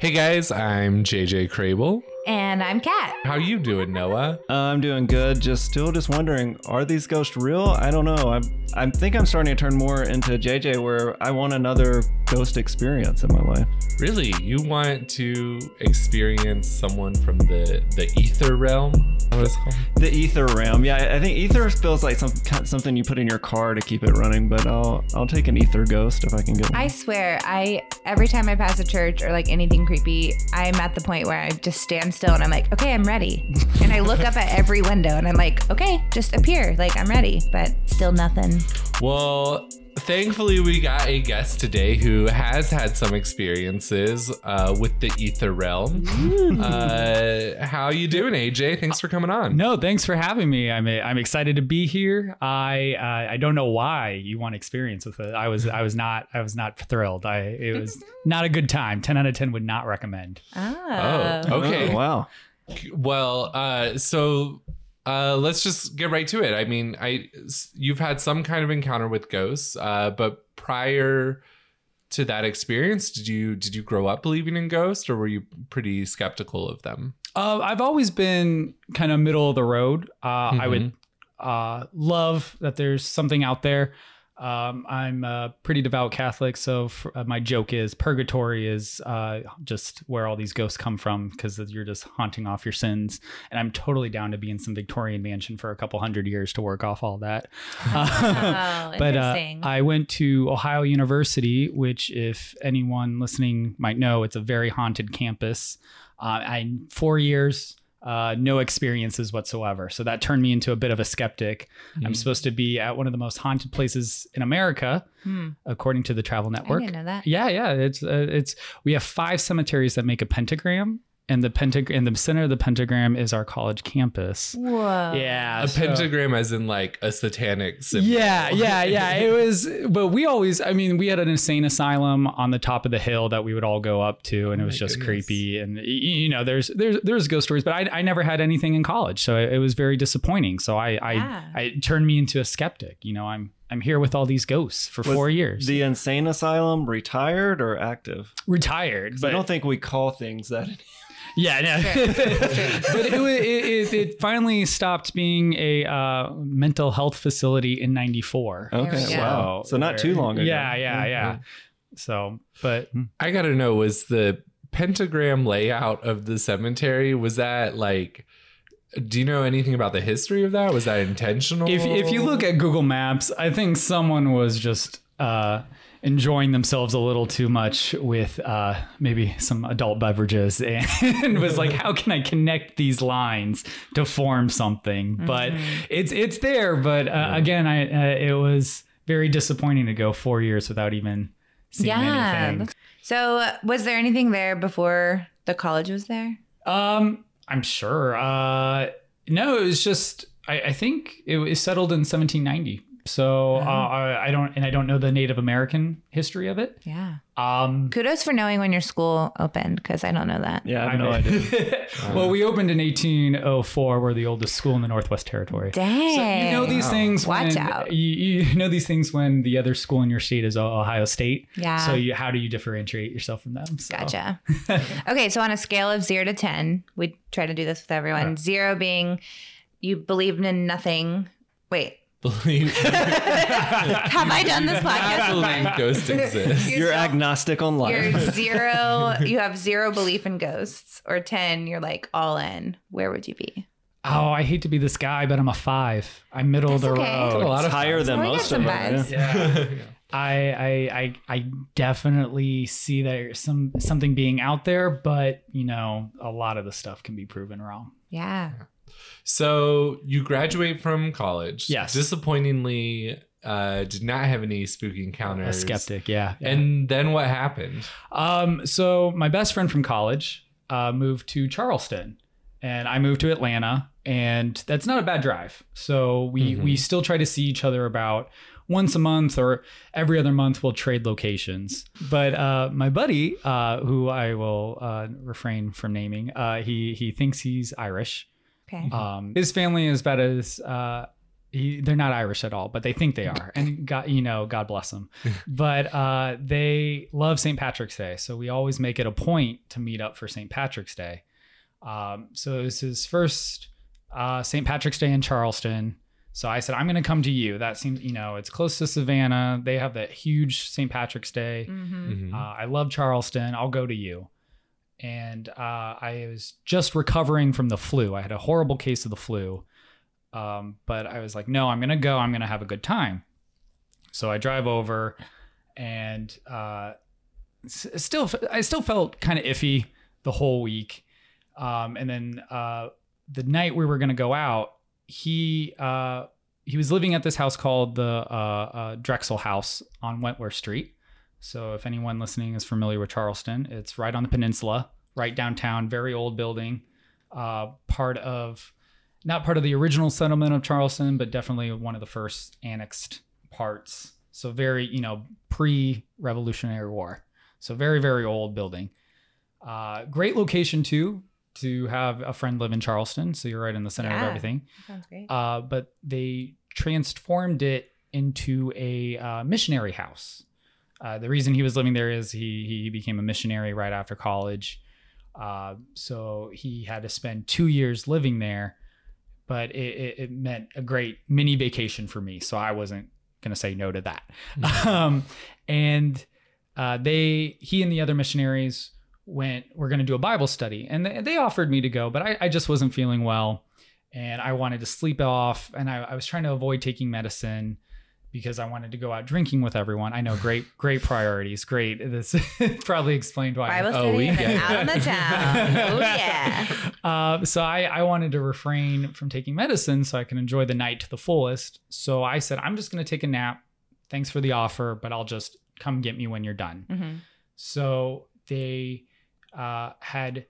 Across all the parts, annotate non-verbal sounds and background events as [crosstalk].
Hey guys, I'm JJ Crable. And I'm Cat. How you doing, Noah? Uh, I'm doing good. Just still just wondering, are these ghosts real? I don't know. I'm I think I'm starting to turn more into JJ, where I want another ghost experience in my life. Really, you want to experience someone from the the ether realm? What is it called? The ether realm. Yeah, I- I think ether feels like some something you put in your car to keep it running. But I'll I'll take an ether ghost if I can get. one. I swear, I every time I pass a church or like anything creepy, I'm at the point where I just stand still and I'm like, okay, I'm ready. and I look up at every window and I'm like, okay, just appear, like I'm ready, but still nothing. Well, thankfully we got a guest today who has had some experiences uh, with the ether realm. Uh, how you doing, AJ? Thanks for coming on. No, thanks for having me. I'm I'm excited to be here. I uh, I don't know why you want experience with it. I was I was not I was not thrilled. I it was [laughs] not a good time. Ten out of ten would not recommend. Oh. Oh, okay. Oh, wow. Well, uh, so uh, let's just get right to it. I mean, I you've had some kind of encounter with ghosts, uh, but prior to that experience, did you did you grow up believing in ghosts, or were you pretty skeptical of them? Uh, I've always been kind of middle of the road. Uh, I would uh, love that there's something out there. Um, I'm a pretty devout Catholic, so f uh, my joke is purgatory is uh, just where all these ghosts come from because you're just haunting off your sins. And I'm totally down to be in some Victorian mansion for a couple hundred years to work off all that. [laughs] Oh, [laughs] but uh. I went to Ohio University, which, if anyone listening might know, it's a very haunted campus. Uh, I four years, uh, no experiences whatsoever. So that turned me into a bit of a skeptic. I'm supposed to be at one of the most haunted places in America, Hmm. according to the Travel I Network. didn't know that. Yeah, yeah. It's uh, it's we have five cemeteries that make a pentagram, and the pentag in the center of the pentagram is our college campus. Whoa. Yeah, A so- pentagram, as in like a satanic symbol. yeah, yeah, [laughs] yeah. It was, but we always, I mean, we had an insane asylum on the top of the hill that we would all go up to, and it Oh was just goodness. creepy. And you know, there's there's there's ghost stories, but I, I never had anything in college, so it, it was very disappointing. So I I, Yeah. I it turned me into a skeptic. You know, I'm I'm here with all these ghosts for Was four years. The insane asylum retired or active? Retired, 'Cause but I don't think we call things that. Yeah, no. [laughs] But it, wa- it, it, it finally stopped being a uh, mental health facility in '94. Okay, we go. wow. So not too long ago. Yeah, yeah, yeah. So, but I gotta know was the pentagram layout of the cemetery was that like do you know anything about the history of that was that intentional if if you look at Google Maps, I think someone was just uh, enjoying themselves a little too much with uh, maybe some adult beverages [laughs] and was like, "How can I connect these lines to form something?" But it's it's there. But uh, again, I uh, it was very disappointing to go four years without even seeing Yeah. anything. So, uh, was there anything there before the college was there? Um, I'm sure. Uh, no, it was just I, I think it was settled in 1790. So uh, I, I don't, and I don't know the Native American history of it. Yeah. Um, Kudos for knowing when your school opened because I don't know that. Yeah, I have no idea. [laughs] well, we opened in 1804. We're the oldest school in the Northwest Territory. Dang. So you know these things. Watch when, out. You, you know these things when the other school in your state is Ohio State. Yeah. So you, how do you differentiate yourself from them? So. Gotcha. [laughs] okay, so on a scale of zero to 10, we try to do this with everyone. Zero being you believed in nothing. Wait, believe [laughs] have I done this podcast believe ghosts exist You're so- agnostic on You're life. [laughs] zero, you have zero belief in ghosts, or 10, you're like all in. Where would you be? Oh, I hate to be this guy, but I'm a five. I'm middle of the okay. road. a lot It's of higher than So most of them. vibes. yeah. [laughs] Yeah. I, I I I definitely see that there's some something being out there, but you know, a lot of the stuff can be proven wrong. Yeah. So you graduate from college Yes. disappointingly uh did not have any spooky encounters A skeptic, yeah. yeah. and then what happened um, so my best friend from college uh, moved to Charleston, and I moved to Atlanta, and that's not a bad drive. So we Mhm. we still try to see each other about once a month or every other month. We'll trade locations. But uh, my buddy, uh, who I will uh, refrain from naming, uh, he he thinks he's Irish. Okay. Um, his family is about as uh, he, they're not Irish at all, but they think they are, and God, you know, God bless them. [laughs] but uh, they love St. Patrick's Day, so we always make it a point to meet up for St. Patrick's Day. Um, so it was his first uh, St. Patrick's Day in Charleston. So I said, I'm going to come to you. That seems, you know, it's close to Savannah. They have that huge St. Patrick's Day. Mm-hmm. Mhm. Uh, I love Charleston. I'll go to you. And uh, I was just recovering from the flu. I had a horrible case of the flu. Um, but I was like, no, I'm to go. I'm to have a good time. So I drive over and uh, still, I still felt kind of iffy the whole week. Um, and then uh, the night we were to go out, he uh, he was living at this house called the uh, uh, Drexel House on Wentworth Street. So if anyone listening is familiar with Charleston, it's right on the peninsula, right downtown, very old building, uh, part of not part of the original settlement of Charleston, but definitely one of the first annexed parts. So very, you know, pre-Revolutionary War. So very, very old building. Uh, great location too to have a friend live in Charleston. So you're right in the center of everything. Sounds great. Uh, but they transformed it into a uh, missionary house. Uh, the reason he was living there is he he became a missionary right after college, uh, so he had to spend two years living there. But it, it, it meant a great mini vacation for me, so I wasn't gonna say no to that. [laughs] Um, and uh, they he and the other missionaries went. We're gonna do a Bible study, and they, they offered me to go, but I, I just wasn't feeling well and I wanted to sleep off, and I, I was trying to avoid taking medicine because I wanted to go out drinking with everyone. I know, great, [laughs] great priorities, great. This [laughs] probably explained why. Bible Oh, study we get out in the town. Oh, yeah. [laughs] Uh, so I, I wanted to refrain from taking medicine so I can enjoy the night to the fullest. So I said, I'm just going to take a nap. Thanks for the offer, but I'll just come get me when you're done. hmm So they uh, had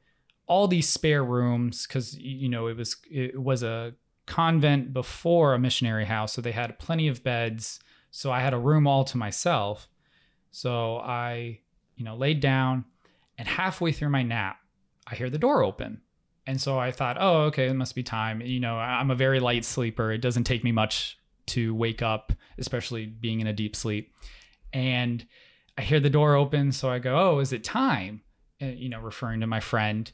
all these spare rooms because you know it was it was a convent before a missionary house, so they had plenty of beds. So I had a room all to myself. So I, you know, laid down, and halfway through my nap, I hear the door open. And so I thought, oh, okay, it must be time. You know, I'm a very light sleeper. It doesn't take me much to wake up, especially being in a deep sleep. And I hear the door open, so I go, "Oh, is it time?" And, you know, referring to my friend,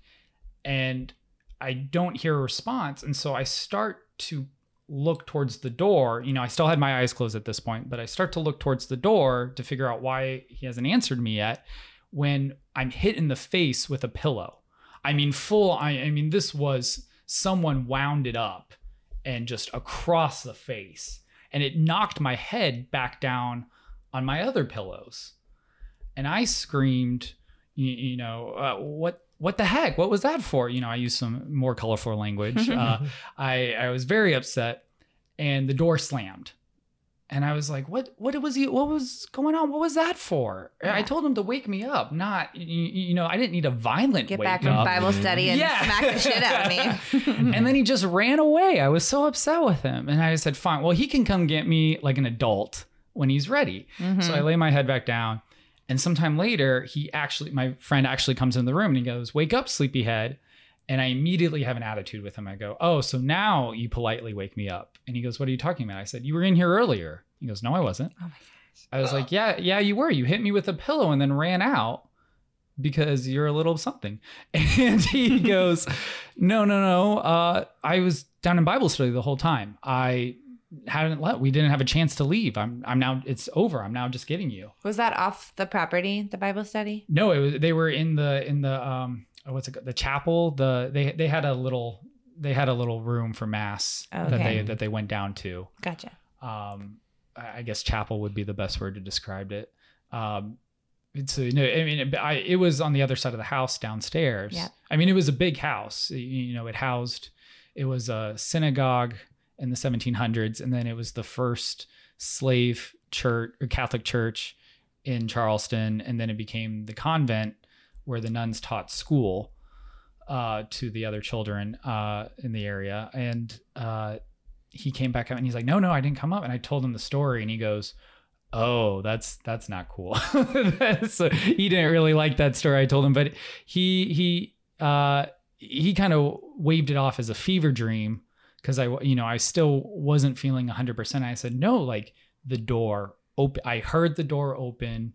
and I don't hear a response, and so I start to look towards the door. You know, I still had my eyes closed at this point, but I start to look towards the door to figure out why he hasn't answered me yet. When I'm hit in the face with a pillow, I mean, full. I, I mean, this was someone wound it up and just across the face, and it knocked my head back down on my other pillows, and I screamed, you, you know, uh, what what the heck? What was that for? You know, I used some more colorful language. [laughs] Uh, I I was very upset, and the door slammed, and I was like, "What? What was he? What was going on? What was that for?" I told him to wake me up, not you, you know, I didn't need a violent Get back from up. Bible study and Yeah. smack the shit out of me. [laughs] and then he just ran away. I was so upset with him, and I said, "Fine, well, he can come get me like an adult when he's ready." So I lay my head back down. And sometime later, he actually, my friend actually comes in the room and he goes, Wake up, sleepyhead. And I immediately have an attitude with him. I go, Oh, so now you politely wake me up. And he goes, What are you talking about? I said, You were in here earlier. He goes, No, I wasn't. Oh my I was like, Yeah, yeah, you were. You hit me with a pillow and then ran out because you're a little something. [laughs] And he [laughs] goes, No, no, no. Uh, I was down in Bible study the whole time. I hadn't let we didn't have a chance to leave. I'm I'm now it's over. I'm now just getting you. Was that off the property, the Bible study? No, it was they were in the in the um oh, what's it called? the chapel. The they they had a little they had a little room for mass that they that they went down to. Gotcha. Um I guess chapel would be the best word to describe it. Um it's a, no, I mean, it, I, it was on the other side of the house downstairs. Yep. I mean, it was a big house. You- You know, it housed, it was a synagogue in the 1700s, and then it was the first slave church or Catholic church in Charleston, and then it became the convent where the nuns taught school uh, to the other children uh, in the area. And uh, he came back up and he's like, "No, no, I didn't come up." And I told him the story, and he goes, "Oh, that's that's not cool." [laughs] so he didn't really like that story I told him, but he he uh, he kind of waved it off as a fever dream because I you know I still wasn't feeling 100%. I said, "No, like the door open I heard the door open.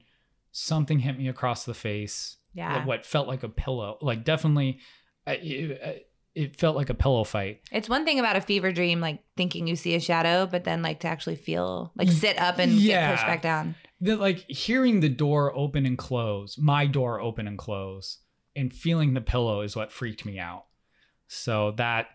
Something hit me across the face. Yeah. What felt like a pillow. Like definitely it, it felt like a pillow fight. It's one thing about a fever dream, like thinking you see a shadow, but then like to actually feel, like sit up and Yeah. get pushed back down. the, like hearing the door open and close, my door open and close, and feeling the pillow is what freaked me out. So that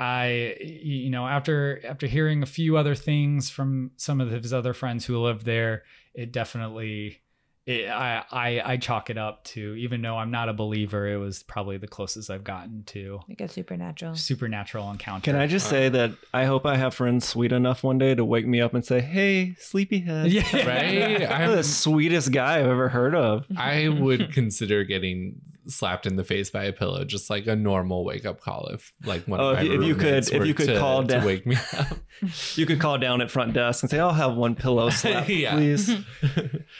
I, you know, after after hearing a few other things from some of his other friends who lived there, it definitely, it, I I I chalk it up to even though I'm not a believer, it was probably the closest I've gotten to Like a supernatural. supernatural encounter. Can I just uh, say that I hope I have friends sweet enough one day to wake me up and say, "Hey, sleepyhead." Yeah. Right? [laughs] I'm, the sweetest guy I've ever heard of. I would consider getting slapped in the face by a pillow just like a normal wake up call if like one Oh, of my if you- if you could- roommates if were you could to, call down- wake me up. [laughs] You could call down at front desk and say, "I'll have one pillow [laughs] slap, Yeah. please." [laughs]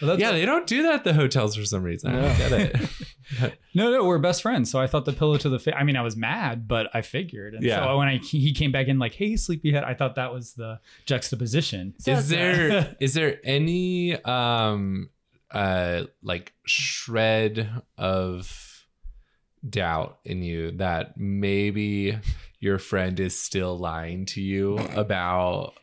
Well, that's- yeah, they don't do that at the hotels for some reason. I don't get it. No, no, we're best friends. So I thought the pillow to the face. I mean, I was mad, but I figured. And Yeah. so when I he came back in like, "Hey, sleepyhead," I thought that was the juxtaposition. is there is there any um uh like shred of doubt in you that maybe your friend is still lying to you about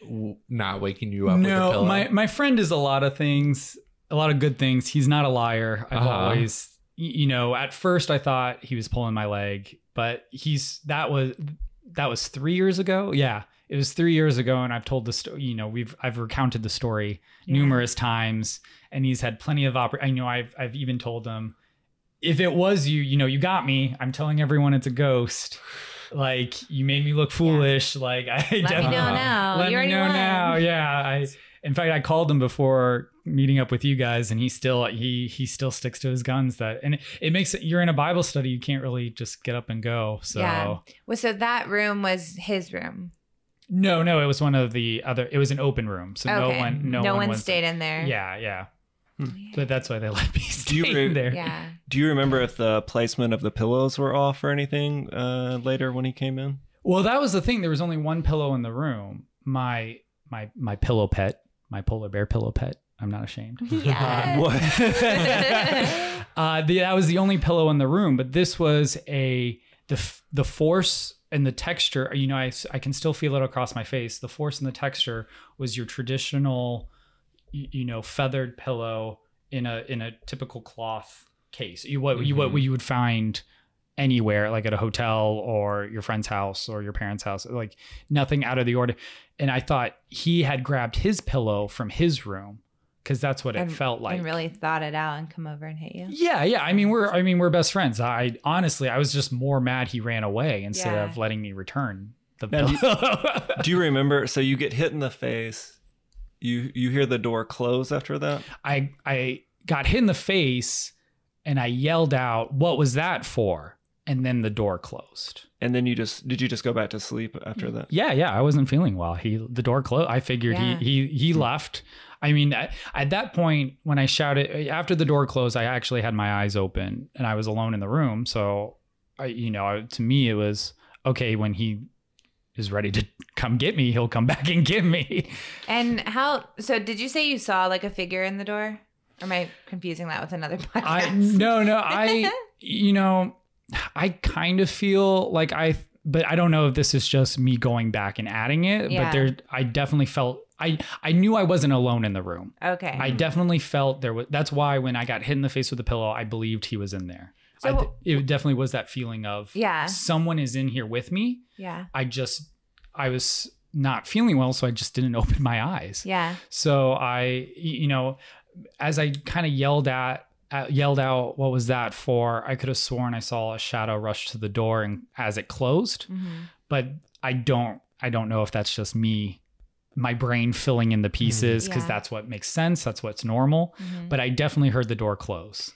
w- not waking you up with a no, pillow? my my friend is a lot of things, a lot of good things. He's not a liar. I've Uh-huh. always, you know, at first I thought he was pulling my leg, but he's that was that was three years ago. Yeah, it was three years ago, and I've told the story. You know, we've I've recounted the story numerous times, and he's had plenty of oppor- I know I've I've even told him if it was you, you know, you got me. I'm telling everyone it's a ghost. Like you made me look foolish. Like I Let me [laughs] know definitely- now. let you me already know won. now. Yeah, I. In fact, I called him before meeting up with you guys, and he still he he still sticks to his guns. That and it, it makes it. You're in a Bible study. You can't really just get up and go. So Yeah. Well, so that room was his room. no, no, it was one of the other. It was an open room, so no one no, one, was, stayed in there. Yeah, yeah. Hmm. But that's why they [laughs] let me stay you re- in there. Yeah. Do you remember if the placement of the pillows were off or anything uh, later when he came in? Well, that was the thing. There was only one pillow in the room. My my my pillow pet, my polar bear pillow pet. I'm not ashamed. [laughs] Yes. [laughs] What? uh, the, that was the only pillow in the room, but this was a the the force and the texture. You know, I s- I can still feel it across my face. The force and the texture was your traditional, y- you know, feathered pillow in a in a typical cloth case. You what you what Mhm. you would find anywhere, like at a hotel or your friend's house or your parents' house, like nothing out of the order. And I thought he had grabbed his pillow from his room because that's what it And- felt like. and really thought it out and come over and hit you. Yeah, yeah. I mean, we're I mean we're best friends. I honestly, I was just more mad he ran away instead Yeah. of letting me return the Now, pillow. [laughs] Do you remember? So you get hit in the face. You you hear the door close after that. I I got hit in the face and I yelled out, "What was that for?" And then the door closed. And then you just did you just go back to sleep after that? Yeah, yeah. I wasn't feeling well. He the door closed. I figured Yeah. he he he left. I mean, at, at that point, when I shouted after the door closed, I actually had my eyes open and I was alone in the room. So, I you know, I- to me, it was okay when he is ready to come get me, he'll come [laughs] back and get me. And how? So did you say you saw like a figure in the door? Or am I confusing that with another [laughs] podcast? I no no I [laughs] you know I kind of feel like I but I don't know if this is just me going back and adding it Yeah. but there I definitely felt I I knew I wasn't alone in the room. okay. I definitely felt there was that's why when I got hit in the face with a pillow I believed he was in there. I So- it definitely was that feeling of Yeah. someone is in here with me. yeah. I just I was not feeling well so I just didn't [laughs] open my eyes. Yeah. So I, you know, as I kind of yelled at, uh, yelled out, what was that for? I could have sworn I saw a shadow rush to the door and as it closed, Mhm. but I don't, I don't know if that's just me, my brain filling in the pieces because Yeah. that's what makes sense. That's what's normal. Mhm. But I definitely heard the door close.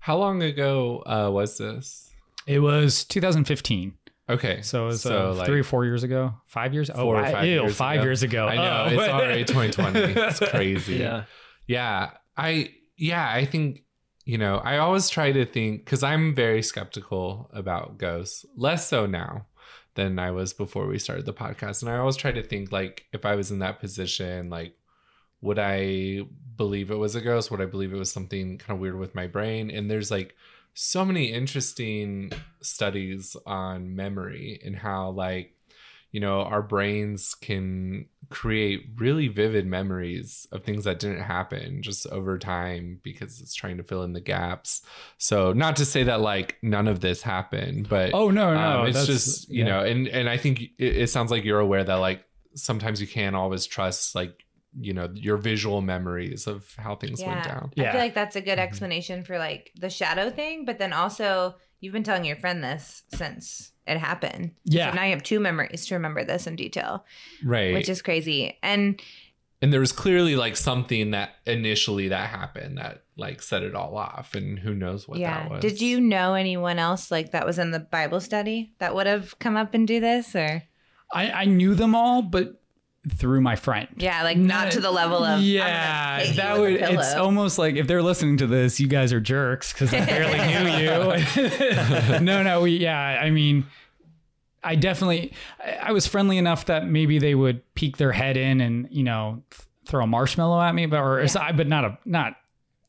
How long ago uh, was this? It was 2015. Okay, So it was So, uh, like- three or four years ago, five years. Four or I- five ew, years five ago. years ago. I know Oh. it's already [laughs] 2020. It's crazy. Yeah. Yeah. I yeah, I think you know, I always try to think cuz I'm very skeptical about ghosts, less so now than I was before we started the podcast. And I always try to think like if I was in that position, like would I believe it was a ghost? Would I believe it was something kind of weird with my brain? And there's like so many interesting studies on memory and how like you know our brains can create really vivid memories of things that didn't happen just over time because it's trying to fill in the gaps so not to say that like none of this happened but Oh no, no, um, it's just you yeah. know and and i think it, it sounds like you're aware that like sometimes you can't always trust like you know your visual memories of how things went Yeah. down I Yeah. feel like that's a good Mhm. explanation for like the shadow thing, but then also you've been telling your friend this since it happened. Yeah. So now you have two memories to remember this in detail, right which is crazy. And and there was clearly like something that initially that happened that like set it all off and who knows what yeah, that was did you know anyone else like that was in the Bible study that would have come up and do this or? I, I knew them all, but through my friend. Yeah, like not, to the level of yeah. gonna hit you That would. It's almost like if they're listening to this, you guys are jerks because I barely [laughs] knew you. [laughs] no, no, we. Yeah, I mean, I definitely. I, I was friendly enough that maybe they would peek their head in and you know th- throw a marshmallow at me, but or Yeah. but not a not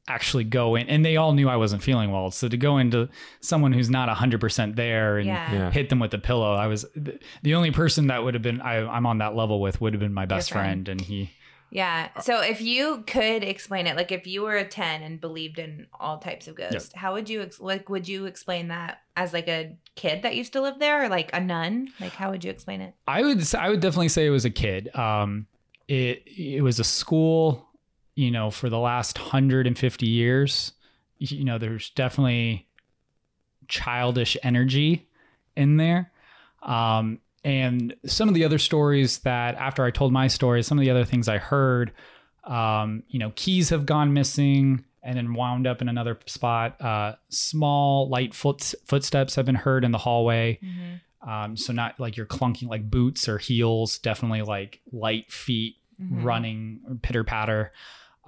actually go in. And they all knew I wasn't feeling well, so to go into someone who's not hundred percent there and yeah. yeah hit them with the pillow. I was the, the only person that would have been I, I'm on that level with would have been my best friend. friend. and he. Yeah. So if you could explain it, like if you were a 10 and believed in all types of ghosts, how would you, ex- like, would you explain that as like a kid that used to live there or like a nun? Like, how would you explain it? I would s- I would definitely say it was a kid. Um, it it was a school, you know, for the last 150 years. You know, there's definitely childish energy in there. Um, and some of the other stories that after I told my story, some of the other things I heard, um, you know, keys have gone missing and then wound up in another spot. Uh, small light foot footsteps have been heard in the hallway. Um, so not like you're clunking like boots or heels, definitely like light feet Mhm. running, pitter patter,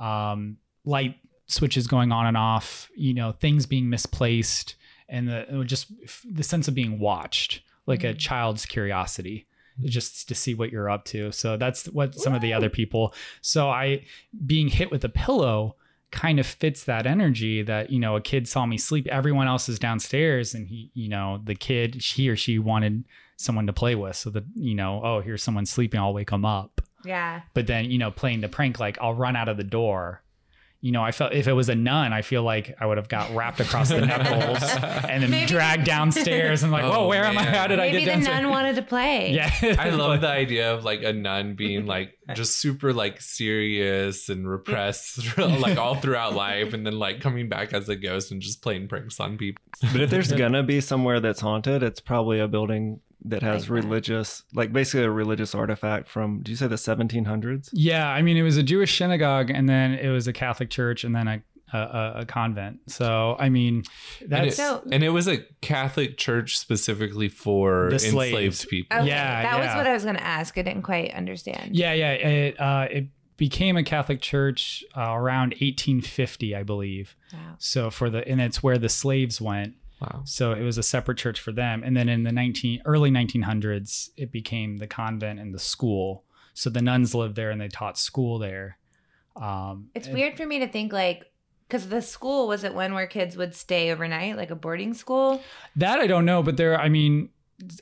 um, light switches going on and off, you know, things being misplaced, and the just the sense of being watched, like a Mhm. child's curiosity just to see what you're up to. So that's what some of the other people. So I being hit with a pillow kind of fits that energy that you know a kid saw me sleep everyone else is downstairs and he you know the kid he or she wanted someone to play with so that you know oh here's someone sleeping i'll wake them up Yeah. but then you know playing the prank like i'll run out of the door you know i felt if it was a nun i feel like i would have got rapped across the knuckles [laughs] and then Maybe- dragged downstairs and like Oh, whoa where am i man. how did i Maybe get the downstairs nun wanted to play. [laughs] yeah I love the idea of like a nun being like [laughs] just super like serious and repressed like all throughout life and then like coming back as a ghost and just playing pranks on people. But if there's gonna be somewhere that's haunted, it's probably a building that has Like that. religious, like basically a religious artifact from. Do you say the 1700s? Yeah, I mean, it was a Jewish synagogue, and then it was a Catholic church, and then a a, a, a convent. So, I mean, And that's it, So- and it was a Catholic church specifically for The slaves. enslaved people. Okay, Yeah, that was what I was going to ask. I didn't quite understand. yeah, yeah. It uh, it became a Catholic church uh, around 1850, I believe. Wow. So for the and it's where the slaves went. Wow. So it was a separate church for them. And then in the 19 early 1900s, it became the convent and the school. So the nuns lived there and they taught school there. Um, It's and- weird for me to think like, because the school was it one where kids would stay overnight, like a boarding school? That I don't know, but there, I mean,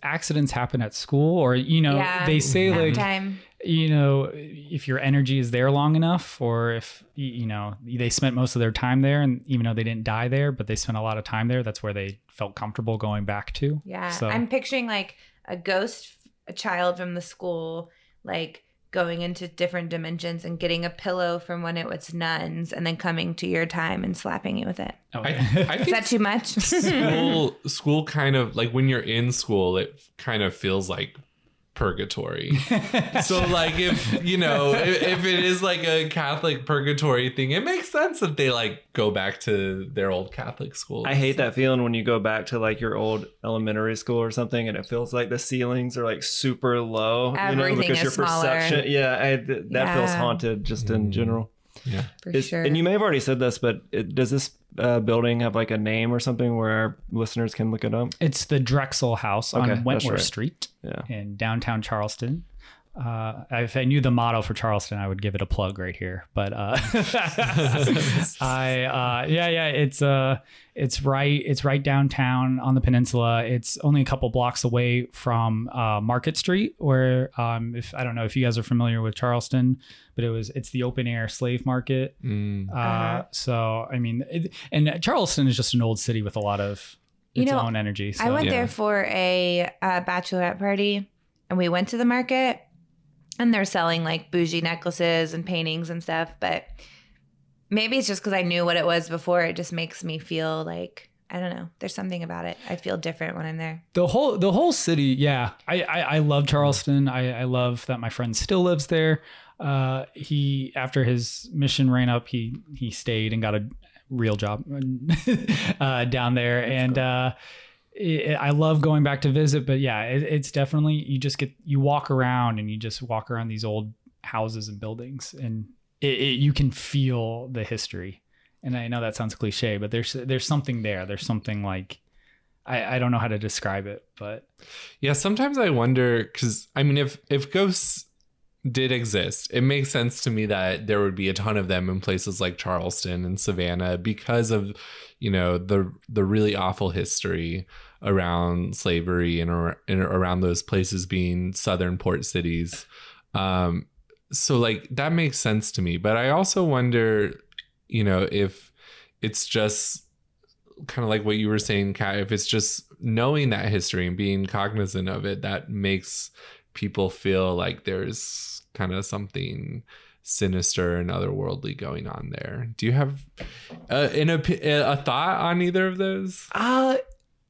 accidents happen at school, or you know, Yeah. they say like, time. you know, if your energy is there long enough, or if you know they spent most of their time there, and even though they didn't die there, but they spent a lot of time there, that's where they felt comfortable going back to. Yeah. So- I'm picturing like a ghost, a child from the school, like going into different dimensions and getting a pillow from when it was nuns and then coming to your time and slapping you with it. Oh, I, I Is that too much? school school kind of like when you're in school, it kind of feels like purgatory. [laughs] so like if you know if, if it is like a catholic purgatory thing it makes sense that they like go back to their old catholic school I hate that feeling when you go back to like your old elementary school or something, and it feels like the ceilings are like super low. Everything you know, because is your smaller. perception, yeah, I, th- that feels haunted just in Mm. general. Yeah For Is- sure. And you may have already said this, but it, does this uh, building have like a name or something where our listeners can look it up? it's the Drexel House Okay, on Wentworth right. Street Yeah. in downtown Charleston. Uh, if I knew the motto for Charleston, I would give it a plug right here. But uh, [laughs] I, uh, yeah, yeah, it's uh, it's right, it's right downtown on the peninsula. It's only a couple blocks away from uh, Market Street, where um, if I don't know if you guys are familiar with Charleston, but it was it's the open air slave market. Mm. Uh, Uh-huh. So I mean, it, and Charleston is just an old city with a lot of You its know, own energy. So. I went Yeah. there for a uh, bachelorette party, and we went to the market, and they're selling like bougie necklaces and paintings and stuff. But maybe it's just because I knew what it was before. It just makes me feel like I don't know. There's something about it. I feel different when I'm there. the whole the whole city yeah i i, I love charleston I, I love that my friend still lives there uh he after his mission ran up he he stayed and got a real job [laughs] uh down there and uh it, I love going back to visit, but yeah, it, it's definitely you just get you walk around and you just walk around these old houses and buildings, and it, you can feel the history. And I know that sounds cliche, but there's there's something there. There's something like I, I don't know how to describe it, but Yeah, sometimes I wonder because I mean, if if ghosts did exist, it makes sense to me that there would be a ton of them in places like Charleston and Savannah because of you know the the really awful history around slavery and, and around those places being southern port cities. Um, so like that makes sense to me, but I also wonder, you know, if it's just kind of like what you were saying, Cat, if it's just knowing that history and being cognizant of it that makes people feel like there's kind of something sinister and otherworldly going on there. Do you have uh, an opi- a thought on either of those? Uh,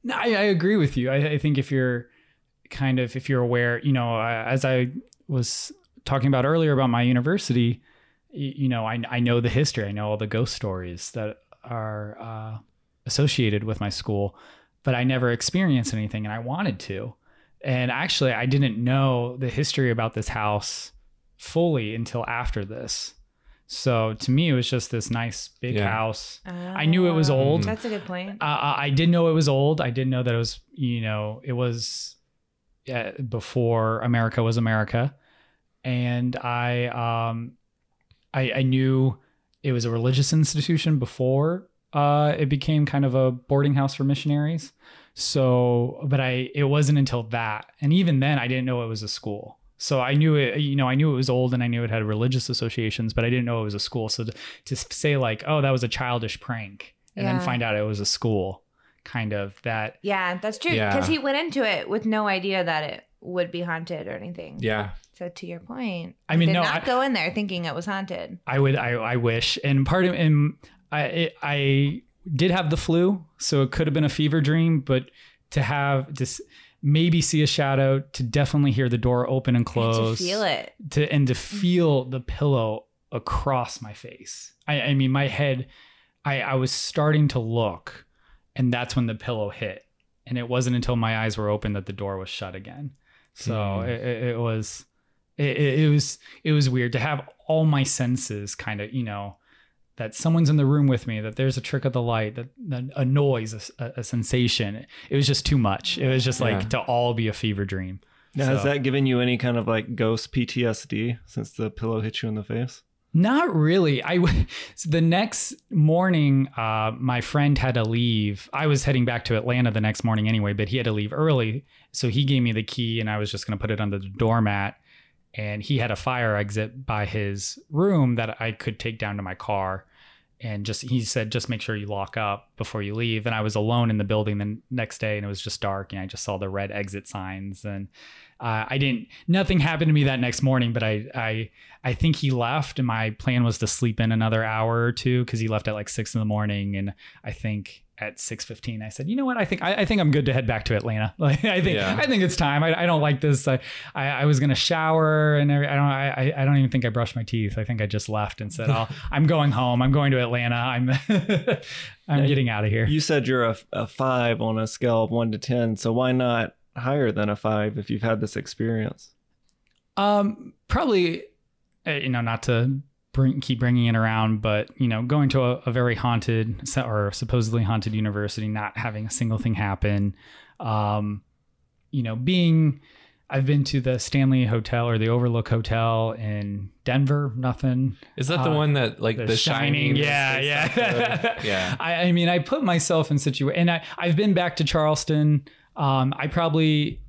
no, I, I agree with you. I, I think if you're kind of if you're aware, you know, uh, as I was talking about earlier about my university, y- you know, I I know the history. I know all the ghost stories that are uh, associated with my school, but I never experienced anything, and I wanted to. And actually, I didn't know the history about this house fully until after this. So to me, it was just this nice big Yeah. house. I knew it was Oh, old. That's a good point. Uh, I didn't know it was old. I didn't know that it was, you know, it was. uh, before America was America, and I um, I, I knew it was a religious institution before uh, it became kind of a boarding house for missionaries. So, but I it wasn't until that, and even then, I didn't know it was a school. So I knew it, you know, I knew it was old and I knew it had religious associations, but I didn't know it was a school. So to, to say like, oh, that was a childish prank, and Yeah. then find out it was a school, kind of that. Yeah, that's true. Yeah. Because he went into it with no idea that it would be haunted or anything. Yeah. So to your point, I mean, did no, not I- go in there thinking it was haunted. I would, I, I wish, and part of, and I, it, I did have the flu, so it could have been a fever dream, but to have just maybe see a shadow, to definitely hear the door open and close, To feel it. to and to feel the pillow across my face. I, I mean, my head, I, I was starting to look, and that's when the pillow hit. And it wasn't until my eyes were open that the door was shut again. So Hmm. it, it, it was, it, it it was, it was weird to have all my senses kind of, you know, that someone's in the room with me, that there's a trick of the light, that, that a noise, a, a sensation. It was just too much. It was just like Yeah. to all be a fever dream. Now, has that given you any kind of like ghost PTSD since the pillow hit you in the face? Not really. I w- so [laughs] the next morning, uh, my friend had to leave. I was heading back to Atlanta the next morning anyway, but he had to leave early, so he gave me the key, and I was just going to put it under the doormat. And he had a fire exit by his room that I could take down to my car. And just he said, just make sure you lock up before you leave. And I was alone in the building the next day, and it was just dark, and I just saw the red exit signs. And uh, I didn't. Nothing happened to me that next morning, but I I I think he left, and my plan was to sleep in another hour or two because he left at like six in the morning, and I think at six fifteen, I said, you know what, I think I, I think I'm good to head back to Atlanta. [laughs] Like I think Yeah. I think it's time. I, I don't like this. I, I I was gonna shower and every, I don't I I don't even think I brushed my teeth. I think I just left and said, oh, [laughs] I'm going home. I'm going to Atlanta. I'm [laughs] I'm getting out of here. You said you're a, a five on a scale of one to 10. So why not higher than a five if you've had this experience? Um, probably, uh, you know, not to bring keep bringing it around, but you know, going to a, a very haunted or supposedly haunted university, not having a single thing happen. Um, you know, being I've been to the Stanley Hotel or the Overlook Hotel in Denver. Nothing. Is that the Uh, one that like the, shining? is Yeah, yeah, [laughs] yeah. I, I mean, I put myself in situation, and I I've been back to Charleston. Um, I probably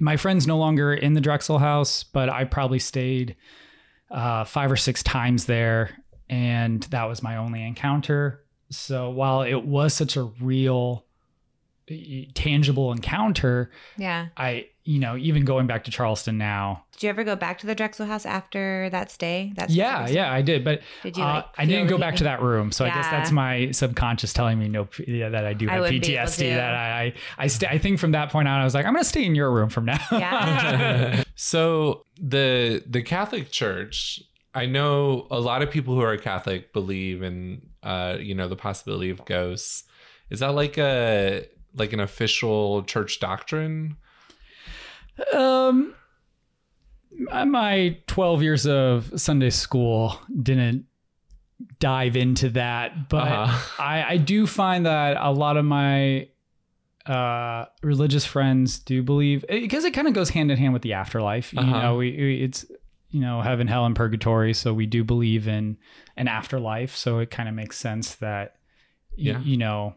my friend's no longer in the Drexel house, but I probably stayed uh, five or six times there, and that was my only encounter. So while it was such a real, tangible encounter, Yeah. I you know even going back to Charleston now, Did you ever go back to the Drexel house after that stay? That's yeah, yeah, I did, but Did you? uh, I didn't go back to that [laughs] room, so I guess that's my subconscious telling me no, yeah, that I do I have wouldn't be able PTSD. That I, I, I, st- I think from that point on, I was like, I'm gonna stay in your room from now. Yeah. [laughs] so the the Catholic Church, I know a lot of people who are Catholic believe in uh, you know, the possibility of ghosts. Is that like a like an official church doctrine? Um, my 12 years of Sunday school didn't dive into that, but Uh-huh. I, I do find that a lot of my uh, religious friends do believe because it kind of goes hand in hand with the afterlife. You Uh-huh. know, we, we it's you know heaven, hell, and purgatory. So we do believe in an afterlife. So it kind of makes sense that y- Yeah. you know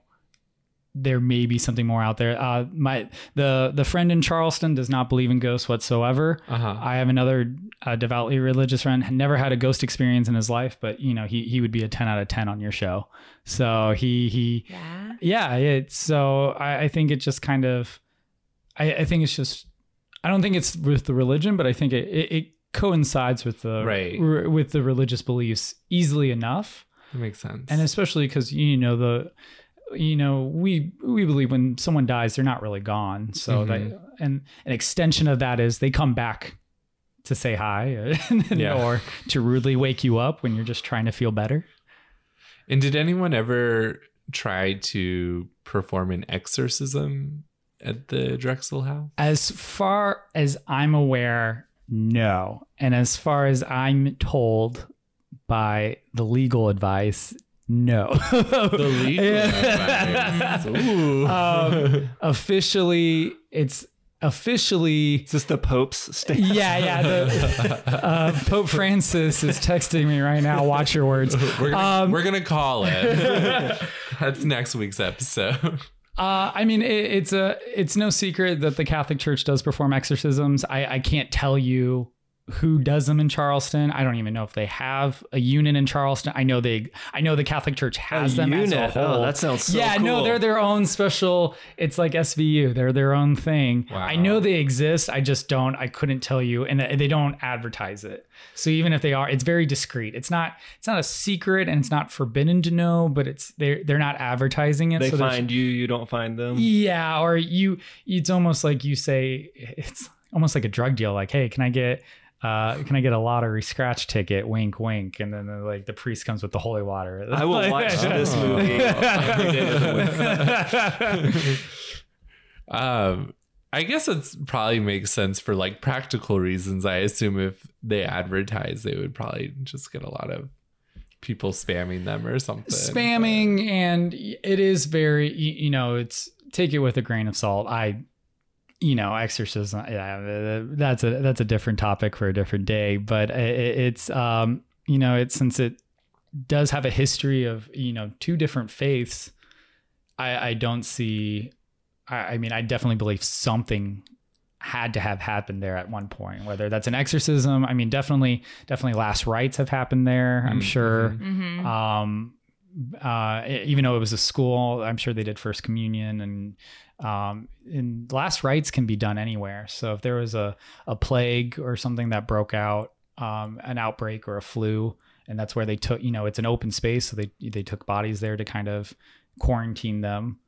there may be something more out there. Uh, my the the friend in Charleston does not believe in ghosts whatsoever. Uh-huh. I have another uh, devoutly religious friend, had never had a ghost experience in his life, but you know he he would be a ten out of ten on your show. So he he Yeah. yeah it's so I, I think it just kind of I, I think it's just I don't think it's with the religion, but I think it it, it coincides with the Right. r- with the religious beliefs easily enough, That makes sense. and especially because you know the you know we we believe when someone dies they're not really gone so Mhm. they and an extension of that is they come back to say hi [laughs] Yeah. or to rudely wake you up when you're just trying to feel better and did anyone ever try to perform an exorcism at the Drexel house? As far as I'm aware, no. And as far as I'm told by the legal advice, no. The legal [laughs] advice. [laughs] Ooh. Um, officially, it's officially Is this the Pope's stance? yeah, yeah. The, uh, Pope Francis is texting me right now. Watch your words. We're gonna, Um, we're gonna call it. [laughs] That's next week's episode. Uh, I mean, it, it's a it's no secret that the Catholic Church does perform exorcisms. I, I can't tell you who does them in Charleston. I don't even know if they have a unit in Charleston. I know they I know the Catholic Church has them as a whole. Oh, that sounds so yeah, no, they're their own special. It's like SVU. They're their own thing. Wow. I know they exist. I just don't. I couldn't tell you, and they don't advertise it. So even if they are, it's very discreet. It's not. It's not a secret, and it's not forbidden to know. But it's they're they're not advertising it. They so find you, you don't find them. yeah, or you it's almost like you say it's almost like a drug deal like, "Hey, can I get uh can I get a lottery scratch ticket? Wink wink." And then like the priest comes with the holy water. I will [laughs] watch this Oh. movie every day the. [laughs] Um, I guess it's probably makes sense for like practical reasons. I assume if they advertise, they would probably just get a lot of people spamming them or something. Spamming and it is very you, you know, it's take it with a grain of salt. I you know, exorcism yeah, that's a that's a different topic for a different day, but it, it's um you know, it's since it does have a history of you know two different faiths i i don't see i, I mean i definitely believe something had to have happened there at one point whether that's an exorcism i mean definitely definitely last rites have happened there i'm Mhm. sure Mm-hmm. um uh even though it was a school i'm sure they did first communion and um and last rites can be done anywhere. So if there was a a plague or something that broke out um an outbreak or a flu and that's where they took you know it's an open space so they they took bodies there to kind of quarantine them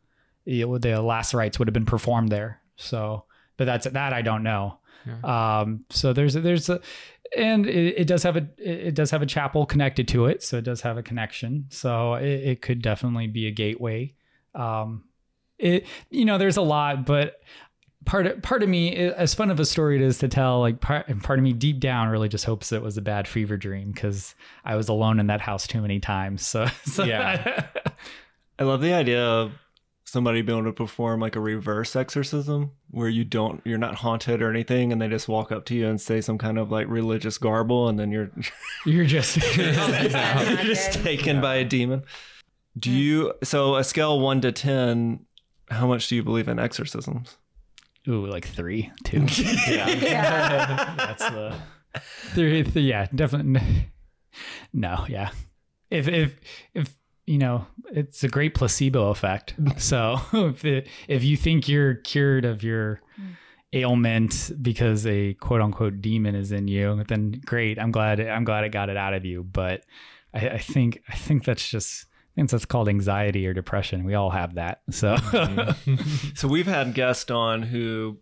it, the last rites would have been performed there. So but that's that i don't know. Um so there's there's a and it, it does have a it does have a chapel connected to it so it does have a connection so it, it could definitely be a gateway um it you know there's a lot but part of part of me as fun of a story it is to tell like part, part of me deep down really just hopes it was a bad fever dream because i was alone in that house too many times so, [laughs] so Yeah. [laughs] I love the idea of somebody being able to perform like a reverse exorcism where you don't you're not haunted or anything and they just walk up to you and say some kind of like religious garble and then you're [laughs] you're just [laughs] you're just taken by a demon. Do you so a scale 1 to 10 how much do you believe in exorcisms? ooh like three two [laughs] Yeah. That's the three, th- yeah, definitely. No, yeah. If if if you know, it's a great placebo effect. [laughs] So if it, if you think you're cured of your mm. ailment because a quote unquote demon is in you, then great. I'm glad. I'm glad it got it out of you. But I, I think I think that's just. I think that's called anxiety or depression. We all have that. So mm, [laughs] So we've had guests on who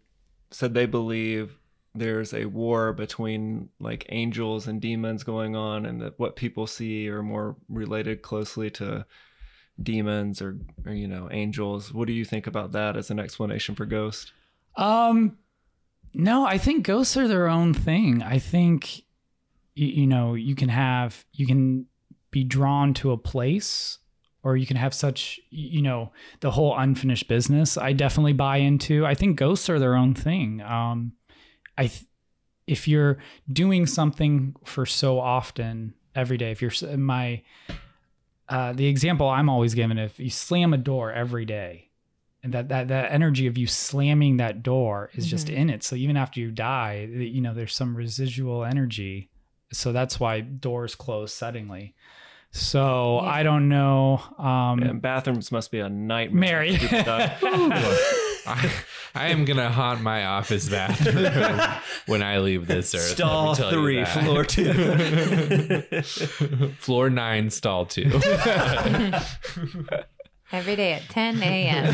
said they believe there's a war between like angels and demons going on and that what people see are more related closely to demons or, or you know angels. What do you think about that as an explanation for ghosts Um, no, I think ghosts are their own thing. I think, you, you know, you can have, you can be drawn to a place or you can have such, you know, the whole unfinished business. I definitely buy into. I think ghosts are their own thing. Um, I, th- if you're doing something for so often every day, if you're s- my, uh, the example I'm always given, if you slam a door every day, and that that that energy of you slamming that door is just Mhm. in it so even after you die you know there's some residual energy so that's why doors close suddenly so Yeah. i don't know um and bathrooms must be a nightmare. mary for people to- [laughs] I, I am gonna haunt my office bathroom [laughs] when I leave this earth. Stall three, floor two. [laughs] floor nine, stall two. [laughs] Every day at 10 a.m.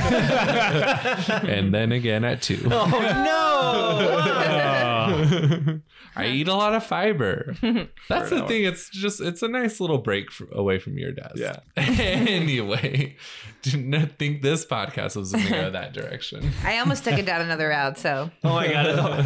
and then again at two. oh no! [laughs] I eat a lot of fiber. [laughs] That's the hour. thing. It's just it's a nice little break f- away from your desk. Yeah. [laughs] anyway, did not think this podcast was going to go that direction. I almost took it down another route. So Oh my god! I thought,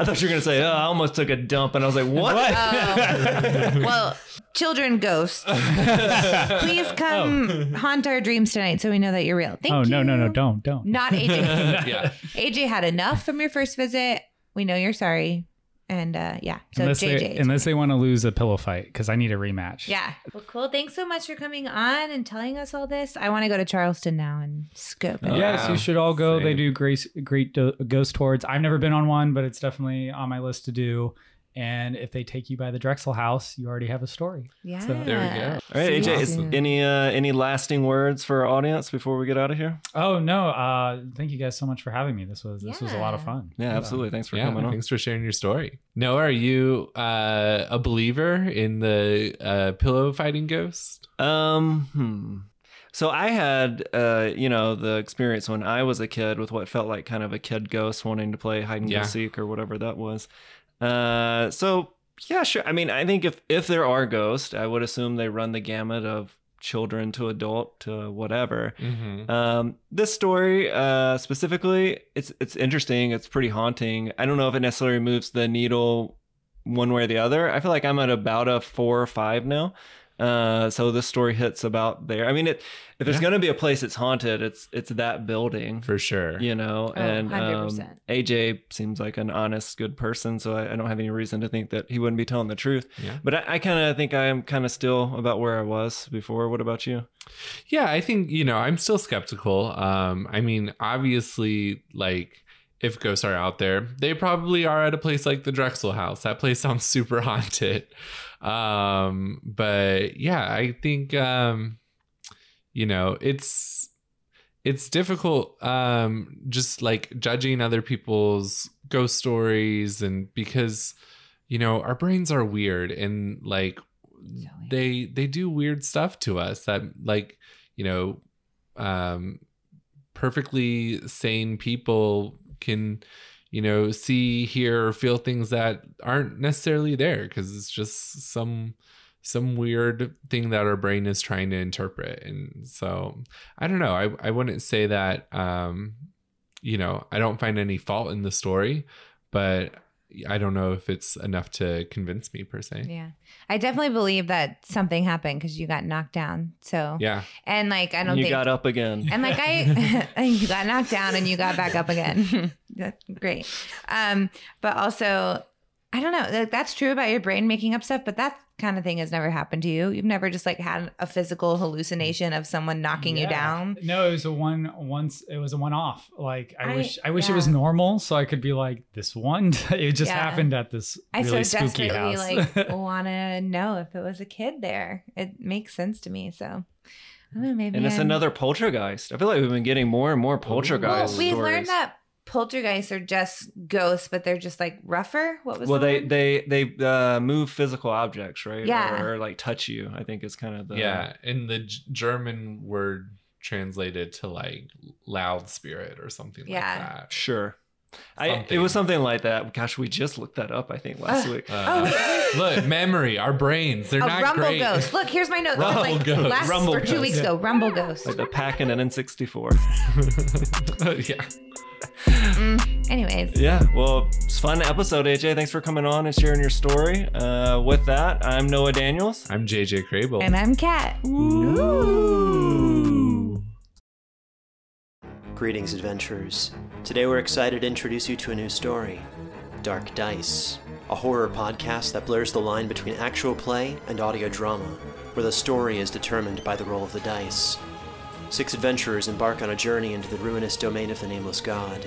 I thought you were gonna say, "Oh, I almost took a dump," and I was like, "What?" Oh. well, children ghosts, please oh. come haunt our dreams tonight so we know that you're real. Thank you. oh you. no no no don't don't. Not AJ. yeah. AJ had enough from your first visit. We know you're sorry. And uh, yeah, so unless JJ. they unless they want to lose a pillow fight because I need a rematch. yeah. Well, cool. Thanks so much for coming on and telling us all this. I want to go to Charleston now and scope it. Oh, Yes, you should all go. They do great, great do- ghost tours. I've never been on one, but it's definitely on my list to do. And if they take you by the Drexel House, you already have a story. Yeah. So- There we go. All right, AJ. Is any uh, any lasting words for our audience before we get out of here? Oh no! Uh, thank you guys so much for having me. This was this was a lot of fun. Yeah, absolutely. Thanks for yeah, coming on. thanks for sharing your story. Noah, are you uh, a believer in the uh, pillow fighting ghost? Um, hmm. So I had, uh, you know, the experience when I was a kid with what felt like kind of a kid ghost wanting to play hide and Yeah. go seek or whatever that was. Uh, so yeah, sure. I mean, I think if if there are ghosts, I would assume they run the gamut of children to adult to whatever. Mm-hmm. Um, this story uh, specifically, it's it's interesting. It's pretty haunting. I don't know if it necessarily moves the needle one way or the other. I feel like I'm at about a four or five now. Uh, so this story hits about there. I mean, it if there's Yeah. going to be a place that's haunted, it's it's that building. For sure. You know, Oh, and um, AJ seems like an honest, good person, so I, I don't have any reason to think that he wouldn't be telling the truth. Yeah. But I, I kind of think I am kind of still about where I was before. What about you? Yeah, I think, you know, I'm still skeptical. Um, I mean, obviously, like, if ghosts are out there, they probably are at a place like the Drexel House. That place [laughs] sounds super haunted. Um, but yeah, I think um, you know, it's it's difficult um just like judging other people's ghost stories and because you know, our brains are weird and like they they do weird stuff to us that like you know um perfectly sane people can you know see hear or feel things that aren't necessarily there because it's just some some weird thing that our brain is trying to interpret. And so i don't know. I, I wouldn't say that um you know i don't find any fault in the story but i don't know if it's enough to convince me per se Yeah. I definitely believe that something happened because you got knocked down. So, yeah and like, I don't you think. got up again. and like I, [laughs] [laughs] you got knocked down and you got back up again. [laughs] That's great. Um, but also, I don't know. Like, that's true about your brain making up stuff, but that kind of thing has never happened to you. You've never just like had a physical hallucination of someone knocking you down. No, it was a one once. It was a one off. Like I, I- wish I wish yeah. it was normal, so I could be like this one. [laughs] it just Yeah. happened at this I really so spooky desperately house. like [laughs] want to know if it was a kid there. It makes sense to me. So I don't know. Maybe And it's I'm- another poltergeist. I feel like we've been getting more and more poltergeist Well, we've stories. learned that poltergeists are just ghosts, but they're just like rougher. What was well, the they word? they they uh, move physical objects, right? Yeah. Or, like touch you. I think is kind of the yeah and the G- german word translated to like loud spirit or something Yeah. like that Sure. I, it was something like that. Gosh, we just looked that up. I think last Uh, week. Uh, Oh, look memory our brains they're a not rumble great ghost. Look, here's my note. Rumble like ghost. last Rumble or two ghost. weeks Yeah. ago. Rumble ghost. like the pack in an N64. [laughs] yeah Mm, anyways, Yeah, well, it's fun episode, AJ. Thanks for coming on and sharing your story. Uh, with that, I'm Noah Daniels. i'm jj crable and I'm Cat. Greetings, adventurers. Today we're excited to introduce you to a new story Dark Dice, a horror podcast that blurs the line between actual play and audio drama, where the story is determined by the roll of the dice. Six adventurers embark on a journey into the ruinous domain of the Nameless God.